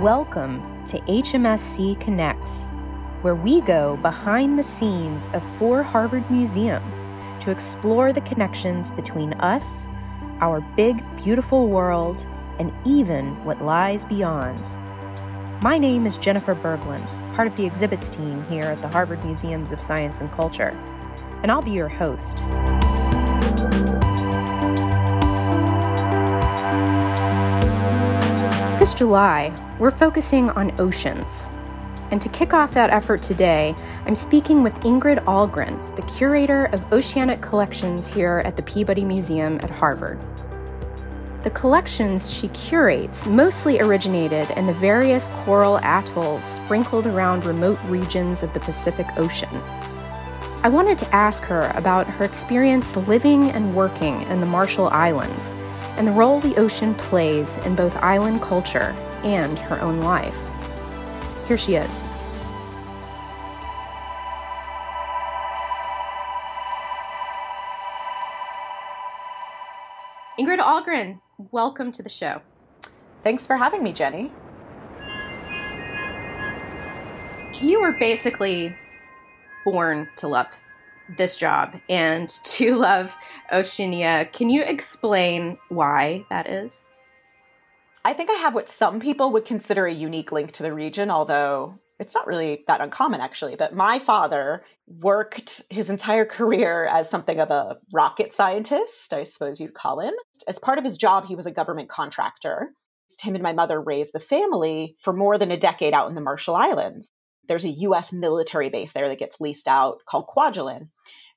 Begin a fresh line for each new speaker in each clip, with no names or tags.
Welcome to HMSC Connects, where we go behind the scenes of four Harvard museums to explore the connections between us, our big, beautiful world, and even what lies beyond. My name is Jennifer Berglund, part of the exhibits team here at the Harvard Museums of Science and Culture, and I'll be your host. This July, we're focusing on oceans. And to kick off that effort today, I'm speaking with Ingrid Ahlgren, the curator of oceanic collections here at the Peabody Museum at Harvard. The collections she curates mostly originated in the various coral atolls sprinkled around remote regions of the Pacific Ocean. I wanted to ask her about her experience living and working in the Marshall Islands and the role the ocean plays in both island culture and her own life. Here she is. Ingrid Ahlgren, welcome to the show.
Thanks for having me, Jenny.
You were basically born to love this job and to love Oceania. Can you explain why that is?
I think I have what some people would consider a unique link to the region, although it's not really that uncommon actually. But my father worked his entire career as something of a rocket scientist, I suppose you'd call him. As part of his job, he was a government contractor. Him and my mother raised the family for more than a decade out in the Marshall Islands. There's a US military base there that gets leased out called Kwajalein.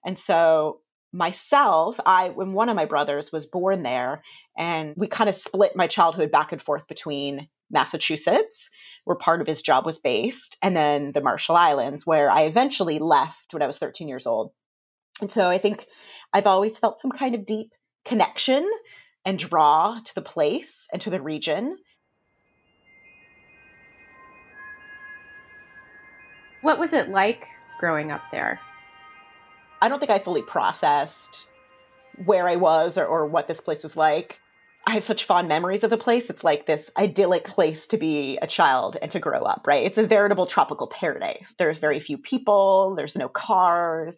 And so myself, I when one of my brothers was born there, and we kind of split my childhood back and forth between Massachusetts, where part of his job was based, and then the Marshall Islands, where I eventually left when I was 13 years old. And so I think I've always felt some kind of deep connection and draw to the place and to the region.
What was it like growing up there?
I don't think I fully processed where I was or, or what this place was like. I have such fond memories of the place. It's like this idyllic place to be a child and to grow up, right? It's a veritable tropical paradise. There's very few people, there's no cars,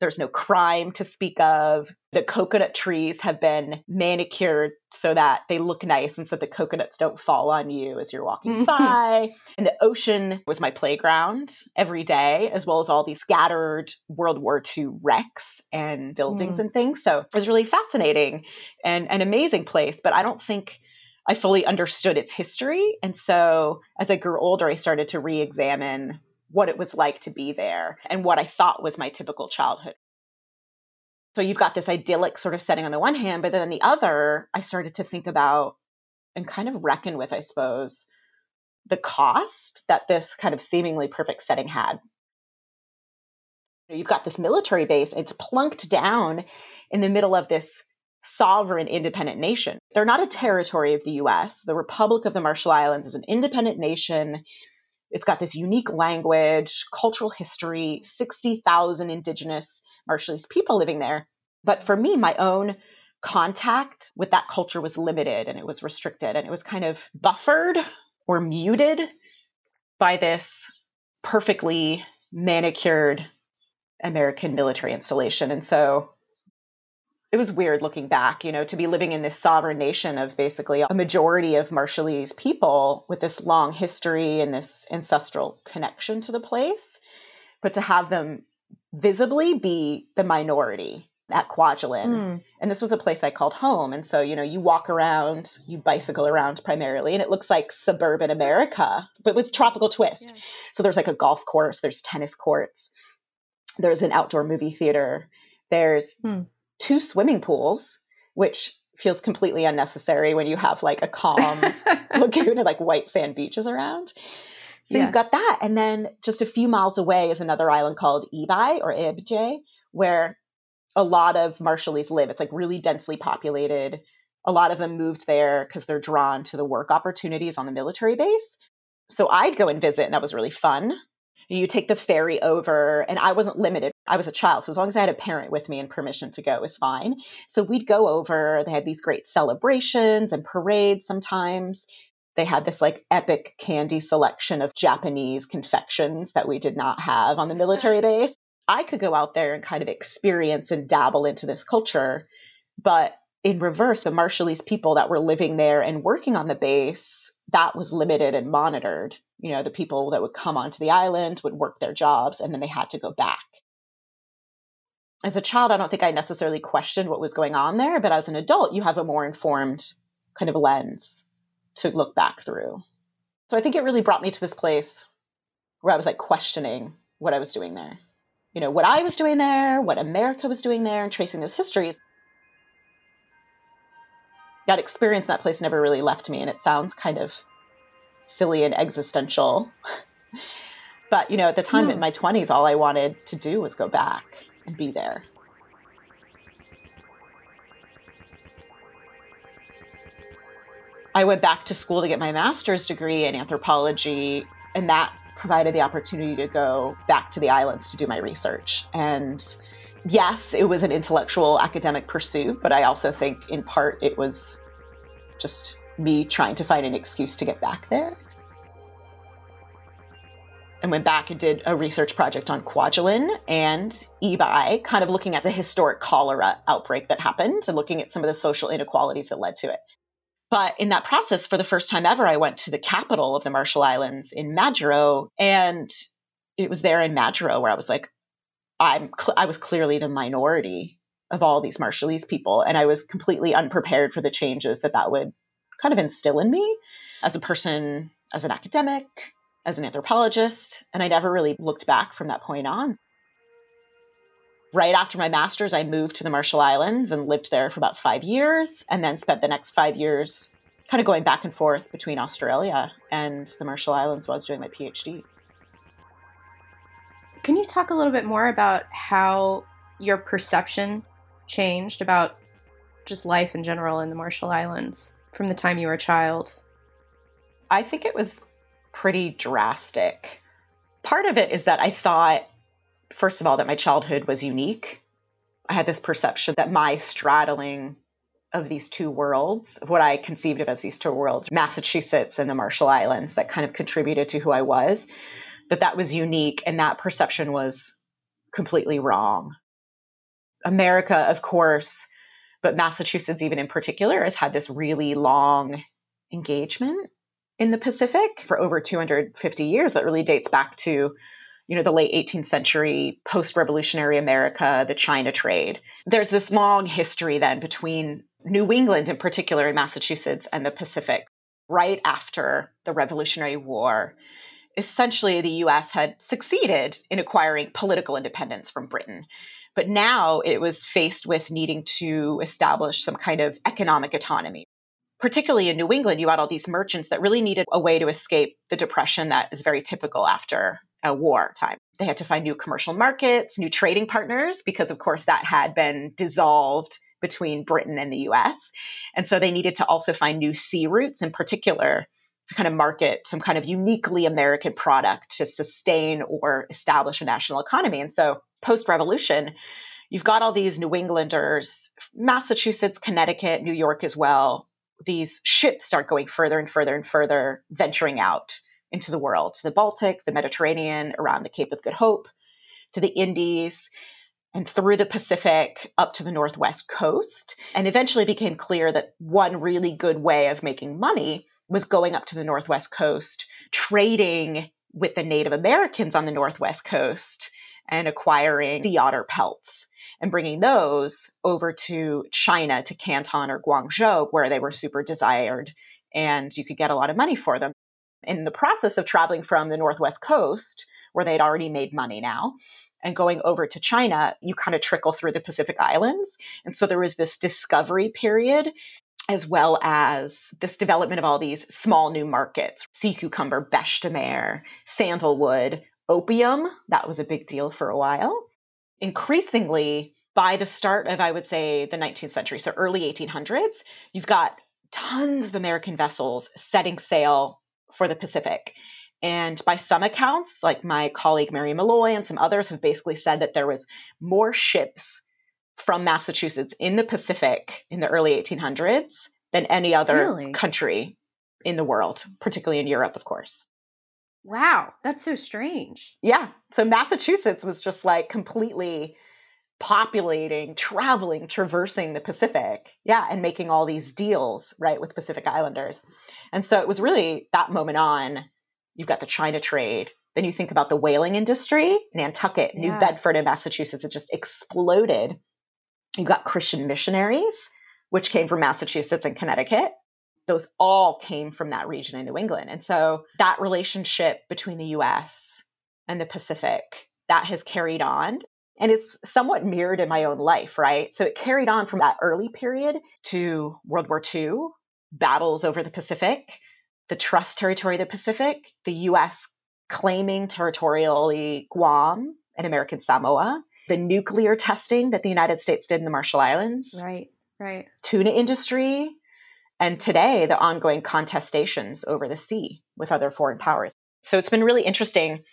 there's no crime to speak of. The coconut trees have been manicured so that they look nice and so the coconuts don't fall on you as you're walking by. And the ocean was my playground every day, as well as all these scattered World War II wrecks and buildings mm. and things. So it was really fascinating and an amazing place. But I don't think I fully understood its history. And so as I grew older, I started to re examine what it was like to be there and what I thought was my typical childhood. So you've got this idyllic sort of setting on the one hand, but then on the other, I started to think about and kind of reckon with, I suppose, the cost that this kind of seemingly perfect setting had. You've got this military base, it's plunked down in the middle of this sovereign independent nation. They're not a territory of the US. The Republic of the Marshall Islands is an independent nation it's got this unique language, cultural history, 60,000 indigenous Marshallese people living there. But for me, my own contact with that culture was limited and it was restricted and it was kind of buffered or muted by this perfectly manicured American military installation. And so it was weird looking back, you know, to be living in this sovereign nation of basically a majority of Marshallese people with this long history and this ancestral connection to the place, but to have them visibly be the minority at Kwajalein. Mm. And this was a place I called home. And so, you know, you walk around, you bicycle around primarily, and it looks like suburban America, but with tropical twist. Yeah. So there's like a golf course, there's tennis courts, there's an outdoor movie theater, there's mm two swimming pools, which feels completely unnecessary when you have like a calm lagoon and like white sand beaches around. So yeah. you've got that. And then just a few miles away is another island called Ebeye or Ebje, where a lot of Marshallese live. It's like really densely populated. A lot of them moved there because they're drawn to the work opportunities on the military base. So I'd go and visit, and that was really fun. You take the ferry over, and I wasn't limited. I was a child, so as long as I had a parent with me and permission to go, it was fine. So we'd go over. They had these great celebrations and parades sometimes. They had this like epic candy selection of Japanese confections that we did not have on the military base. I could go out there and kind of experience and dabble into this culture. But in reverse, the Marshallese people that were living there and working on the base, that was limited and monitored. You know, the people that would come onto the island would work their jobs and then they had to go back. As a child, I don't think I necessarily questioned what was going on there, but as an adult, you have a more informed kind of lens to look back through. So I think it really brought me to this place where I was like questioning what I was doing there. You know, what I was doing there, what America was doing there, and tracing those histories. That experience in that place never really left me, and it sounds kind of silly and existential. but, you know, at the time no. in hmm. my 20s, all I wanted to do was go back and be there. I went back to school to get my master's degree in anthropology, and that provided the opportunity to go back to the islands to do my research. And yes, it was an intellectual academic pursuit, but I also think in part it was just me trying to find an excuse to get back there. And went back and did a research project on Kwajalein and Ebeye, kind of looking at the historic cholera outbreak that happened and looking at some of the social inequalities that led to it. But in that process, for the first time ever, I went to the capital of the Marshall Islands in Majuro. And it was there in Majuro where I was like, I'm cl- I was clearly the minority of all these Marshallese people. And I was completely unprepared for the changes that that would kind of instill in me as a person, as an academic, as an anthropologist. And I never really looked back from that point on right after my master's, I moved to the Marshall Islands and lived there for about five years, and then spent the next five years kind of going back and forth between Australia and the Marshall Islands while I was doing my PhD.
Can you talk a little bit more about how your perception changed about just life in general in the Marshall Islands from the time you were a child?
I think it was pretty drastic. Part of it is that I thought first of all, that my childhood was unique. I had this perception that my straddling of these two worlds, of what I conceived of as these two worlds, Massachusetts and the Marshall Islands, that kind of contributed to who I was, that that was unique and that perception was completely wrong. America, of course, but Massachusetts, even in particular, has had this really long engagement in the Pacific for over 250 years that really dates back to you know, the late 18th century post revolutionary America, the China trade. There's this long history then between New England in particular, in Massachusetts, and the Pacific. Right after the Revolutionary War, essentially the US had succeeded in acquiring political independence from Britain. But now it was faced with needing to establish some kind of economic autonomy. Particularly in New England, you had all these merchants that really needed a way to escape the depression that is very typical after a war time. They had to find new commercial markets, new trading partners, because of course that had been dissolved between Britain and the US. And so they needed to also find new sea routes in particular to kind of market some kind of uniquely American product to sustain or establish a national economy. And so post revolution, you've got all these New Englanders, Massachusetts, Connecticut, New York as well. These ships start going further and further and further, venturing out into the world to the Baltic, the Mediterranean, around the Cape of Good Hope, to the Indies, and through the Pacific up to the Northwest coast. And eventually became clear that one really good way of making money was going up to the Northwest coast, trading with the Native Americans on the Northwest coast and acquiring the otter pelts and bringing those over to China, to Canton or Guangzhou, where they were super desired and you could get a lot of money for them in the process of traveling from the Northwest coast, where they'd already made money now, and going over to China, you kind of trickle through the Pacific Islands. And so there was this discovery period as well as this development of all these small new markets sea cucumber, beche de mer, sandalwood, opium. That was a big deal for a while. Increasingly, by the start of, I would say, the 19th century, so early 1800s, you've got tons of American vessels setting sail for the Pacific. And by some accounts, like my colleague Mary Malloy and some others have basically said that there was more ships from Massachusetts in the Pacific in the early 1800s than any other
really?
country in the world, particularly in Europe, of course.
Wow, that's so strange.
Yeah. So Massachusetts was just like completely populating, traveling, traversing the Pacific. Yeah, and making all these deals, right, with Pacific Islanders. And so it was really that moment on, you've got the China trade. Then you think about the whaling industry, Nantucket, yeah. New Bedford, and Massachusetts. It just exploded. You've got Christian missionaries, which came from Massachusetts and Connecticut. Those all came from that region in New England. And so that relationship between the US and the Pacific, that has carried on and it's somewhat mirrored in my own life, right? So it carried on from that early period to World War II, battles over the Pacific, the trust territory of the Pacific, the US claiming territorially Guam and American Samoa, the nuclear testing that the United States did in the Marshall Islands.
Right, right.
Tuna industry, and today the ongoing contestations over the sea with other foreign powers. So it's been really interesting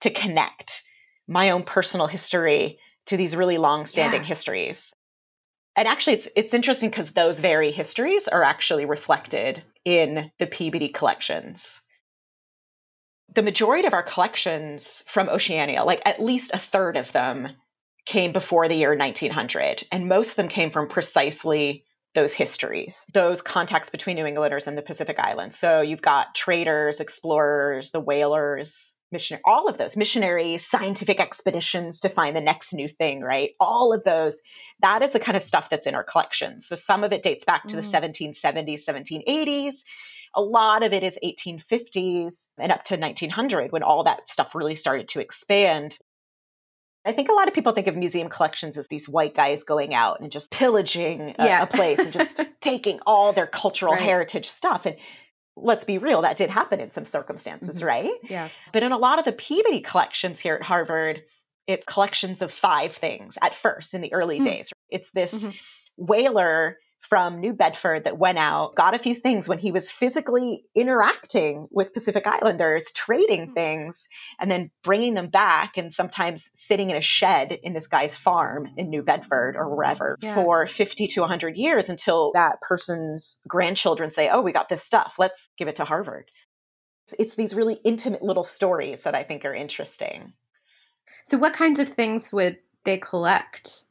to connect my own personal history to these really long-standing yeah. histories. And actually it's it's interesting because those very histories are actually reflected in the Peabody collections. The majority of our collections from Oceania, like at least a third of them, came before the year 1900, and most of them came from precisely those histories, those contacts between New Englanders and the Pacific Islands. So you've got traders, explorers, the whalers, missionary, all of those missionaries, scientific expeditions to find the next new thing, right? All of those, that is the kind of stuff that's in our collections. So some of it dates back to mm. the 1770s, 1780s. A lot of it is 1850s and up to 1900 when all that stuff really started to expand. I think a lot of people think of museum collections as these white guys going out and just pillaging a, yeah. a place and just taking all their cultural right. heritage stuff. And let's be real, that did happen in some circumstances, mm-hmm. right?
Yeah.
But in a lot of the Peabody collections here at Harvard, it's collections of five things at first in the early mm-hmm. days. It's this mm-hmm. whaler from New Bedford that went out, got a few things when he was physically interacting with Pacific Islanders, trading mm-hmm. things, and then bringing them back, and sometimes sitting in a shed in this guy's farm in New Bedford or wherever yeah. for 50 to 100 years until that person's grandchildren say, Oh, we got this stuff. Let's give it to Harvard. It's these really intimate little stories that I think are interesting.
So, what kinds of things would they collect?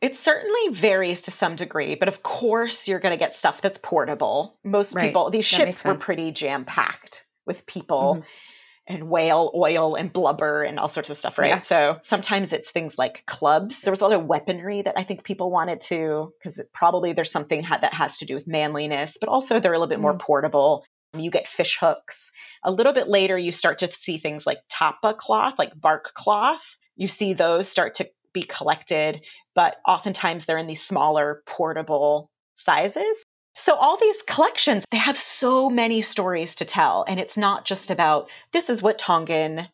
It certainly varies to some degree, but of course you're going to get stuff that's portable. Most right. people, these ships were pretty jam packed with people mm-hmm. and whale oil and blubber and all sorts of stuff, right? Yeah. So sometimes it's things like clubs. There was a lot of weaponry that I think people wanted to, because probably there's something ha- that has to do with manliness, but also they're a little bit mm-hmm. more portable. You get fish hooks. A little bit later, you start to see things like tapa cloth, like bark cloth. You see those start to be collected, but oftentimes they're in these smaller, portable sizes. So, all these collections, they have so many stories to tell. And it's not just about this is what Tongan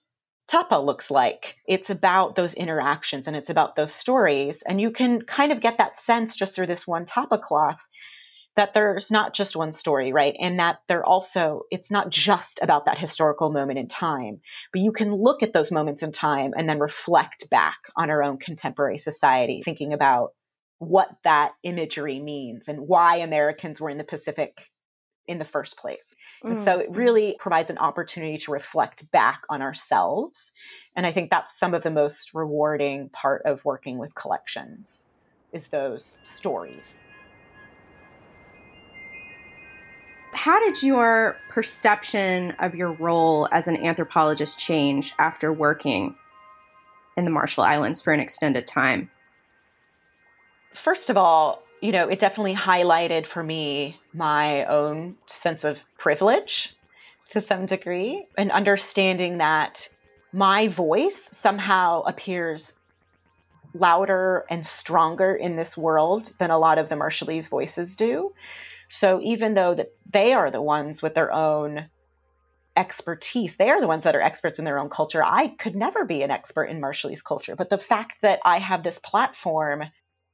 tapa looks like. It's about those interactions and it's about those stories. And you can kind of get that sense just through this one tapa cloth that there's not just one story, right? And that they're also, it's not just about that historical moment in time, but you can look at those moments in time and then reflect back on our own contemporary society, thinking about what that imagery means and why Americans were in the Pacific in the first place. And so it mm-hmm. really provides an opportunity to reflect back on ourselves. And I think that's some of the most rewarding part of working with collections is those stories.
How did your perception of your role as an anthropologist change after working in the Marshall Islands for an extended time?
First of all, you know, it definitely highlighted for me my own sense of privilege to some degree and understanding that my voice somehow appears louder and stronger in this world than a lot of the Marshallese voices do. So even though that they are the ones with their own expertise, they are the ones that are experts in their own culture. I could never be an expert in Marshallese culture, but the fact that I have this platform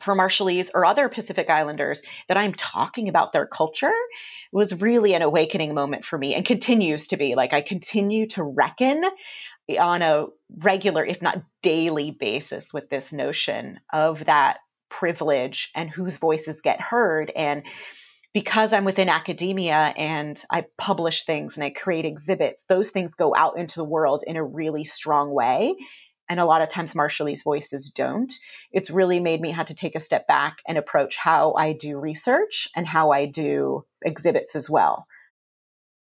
for Marshallese or other Pacific Islanders that I'm talking about their culture was really an awakening moment for me and continues to be. Like I continue to reckon on a regular, if not daily basis with this notion of that privilege and whose voices get heard and because I'm within academia and I publish things and I create exhibits, those things go out into the world in a really strong way. And a lot of times Marshallese voices don't. It's really made me have to take a step back and approach how I do research and how I do exhibits as well.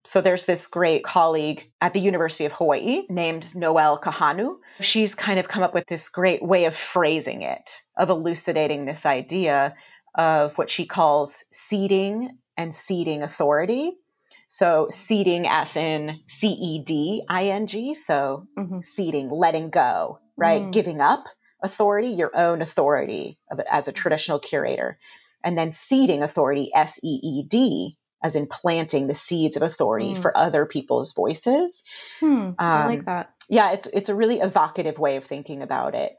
So there's this great colleague at the University of Hawaii named Noelle Kahanu. She's kind of come up with this great way of phrasing it, of elucidating this idea of what she calls ceding and seeding authority. So ceding as in C E D I N G, so mm-hmm. ceding, letting go, right? Mm. Giving up authority, your own authority as a traditional curator. And then seeding authority, S E E D, as in planting the seeds of authority mm. for other people's voices.
Hmm, um, I like that.
Yeah, it's it's a really evocative way of thinking about it.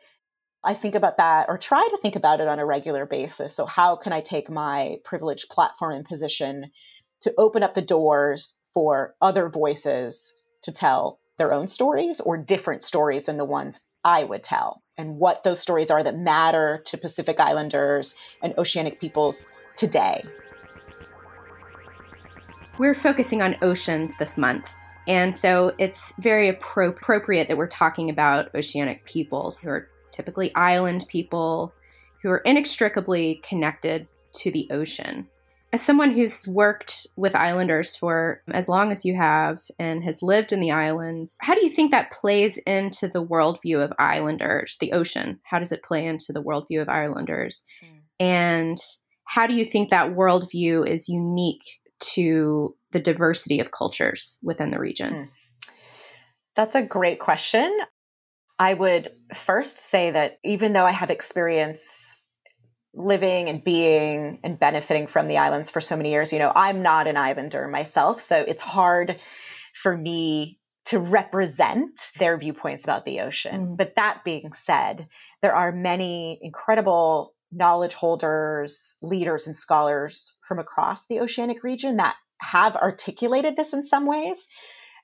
I think about that or try to think about it on a regular basis. So, how can I take my privileged platform and position to open up the doors for other voices to tell their own stories or different stories than the ones I would tell, and what those stories are that matter to Pacific Islanders and oceanic peoples today?
We're focusing on oceans this month. And so it's very appro- appropriate that we're talking about oceanic peoples are typically island people who are inextricably connected to the ocean. As someone who's worked with islanders for as long as you have and has lived in the islands, how do you think that plays into the worldview of islanders, the ocean? How does it play into the worldview of islanders? Mm. And how do you think that worldview is unique to the diversity of cultures within the region? Mm.
That's a great question. I would first say that even though I have experience living and being and benefiting from the islands for so many years, you know, I'm not an islander myself. So it's hard for me to represent their viewpoints about the ocean. Mm. But that being said, there are many incredible knowledge holders, leaders, and scholars from across the oceanic region that have articulated this in some ways.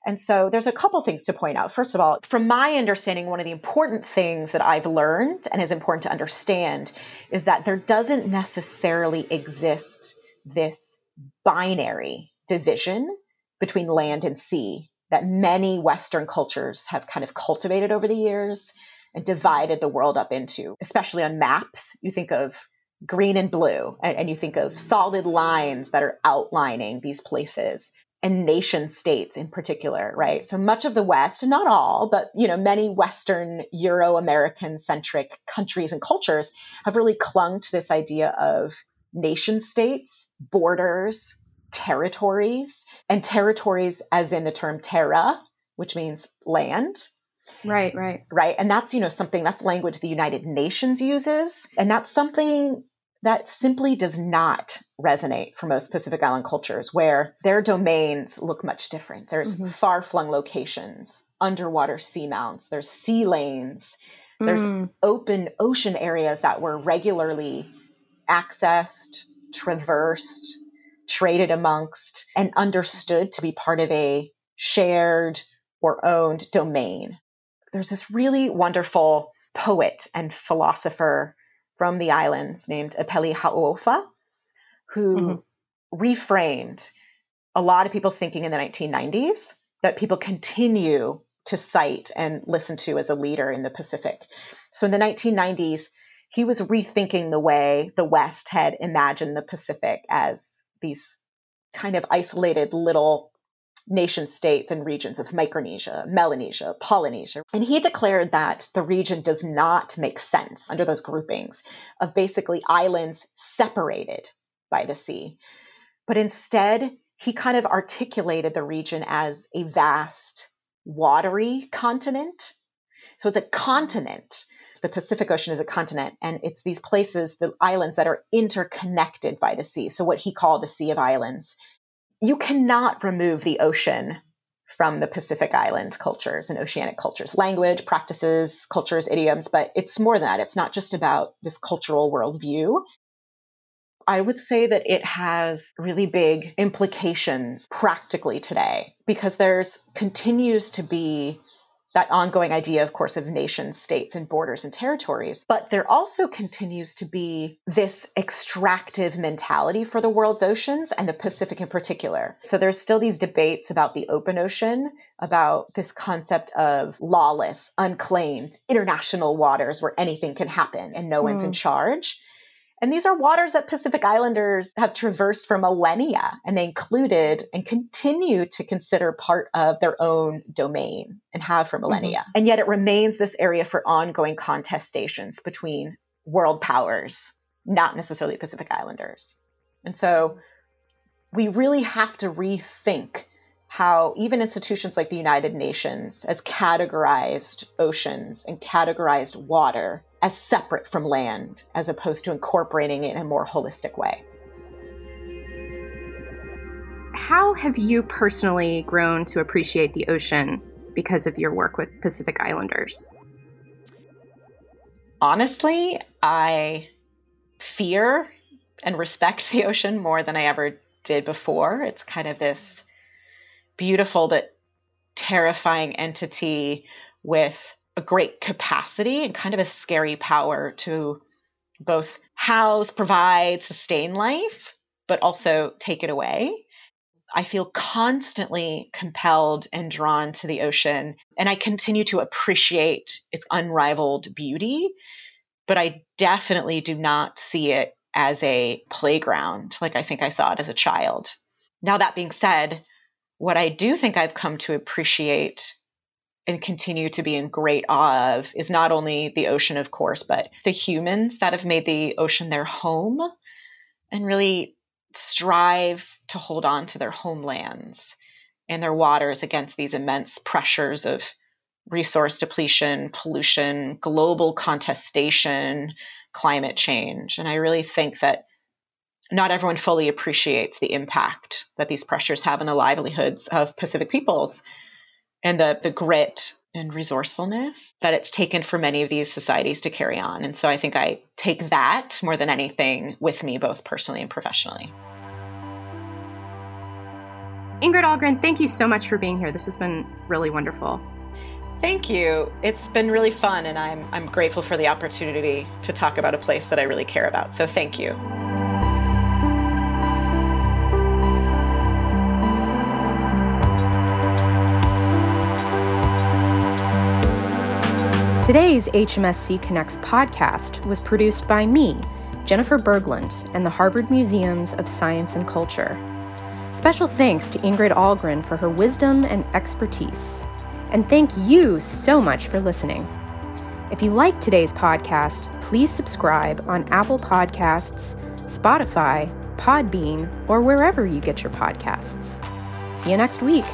And so there's a couple things to point out. First of all, from my understanding, one of the important things that I've learned and is important to understand is that there doesn't necessarily exist this binary division between land and sea that many Western cultures have kind of cultivated over the years and divided the world up into, especially on maps. You think of green and blue, and, you think of solid lines that are outlining these places and nation states in particular, right? So much of the West, not all, but you know, many Western Euro-American centric countries and cultures have really clung to this idea of nation states, borders, territories, and territories as in the term terra, which means land.
Right, right.
Right. And that's, you know, something that's language the United Nations uses. And that's something that simply does not resonate for most Pacific Island cultures where their domains look much different. There's mm-hmm. far flung locations, underwater seamounts, there's sea lanes, there's mm. open ocean areas that were regularly accessed, traversed, traded amongst, and understood to be part of a shared or owned domain. There's this really wonderful poet and philosopher from the islands named Epeli Hau'ofa, who mm-hmm. reframed a lot of people's thinking in the 1990s that people continue to cite and listen to as a leader in the Pacific. So in the 1990s, he was rethinking the way the West had imagined the Pacific as these kind of isolated little nation states and regions of Micronesia, Melanesia, Polynesia. And he declared that the region does not make sense under those groupings of basically islands separated by the sea. But instead, he kind of articulated the region as a vast, watery continent. So it's a continent. The Pacific Ocean is a continent, and it's these places, the islands that are interconnected by the sea. So, what he called a sea of islands you cannot remove the ocean from the Pacific Islands cultures and oceanic cultures, language, practices, cultures, idioms, but it's more than that. It's not just about this cultural worldview. I would say that it has really big implications practically today because there's continues to be that ongoing idea, of course, of nation states and borders and territories. But there also continues to be this extractive mentality for the world's oceans and the Pacific in particular. So there's still these debates about the open ocean, about this concept of lawless, unclaimed international waters where anything can happen and no mm. one's in hmm. charge. And these are waters that Pacific Islanders have traversed for millennia, and they included and continue to consider part of their own domain and have for millennia. Mm-hmm. And yet it remains this area for ongoing contestations between world powers, not necessarily Pacific Islanders. And so we really have to rethink how even institutions like the United Nations has categorized oceans and categorized water as separate from land as opposed to incorporating it in a more holistic way.
How have you personally grown to appreciate the ocean because of your work with Pacific Islanders?
Honestly, I fear and respect the ocean more than I ever did before. It's kind of this beautiful but terrifying entity with a great capacity and kind of a scary power to both house, provide, sustain life, but also take it away. I feel constantly compelled and drawn to the ocean, and I continue to appreciate its unrivaled beauty, but I definitely do not see it as a playground like I think I saw it as a child. Now, that being said, what I do think I've come to appreciate and continue to be in great awe of is not only the ocean, of course, but the humans that have made the ocean their home and really strive to hold on to their homelands and their waters against these immense pressures of resource depletion, pollution, global contestation, climate change. And I really think that not everyone fully appreciates the impact that these pressures have on the livelihoods of Pacific peoples and the, the grit and resourcefulness that it's taken for many of these societies to carry on. And so I think I take that more than anything with me, both personally and professionally.
Ingrid Ahlgren, thank you so much for being here. This has been really wonderful.
Thank you. It's been really fun, and I'm, I'm grateful for the opportunity to talk about a place that I really care about. So thank you.
Today's HMSC Connects podcast was produced by me, Jennifer Berglund, and the Harvard Museums of Science and Culture. Special thanks to Ingrid Ahlgren for her wisdom and expertise. And thank you so much for listening. If you like today's podcast, please subscribe on Apple Podcasts, Spotify, Podbean, or wherever you get your podcasts. See you next week.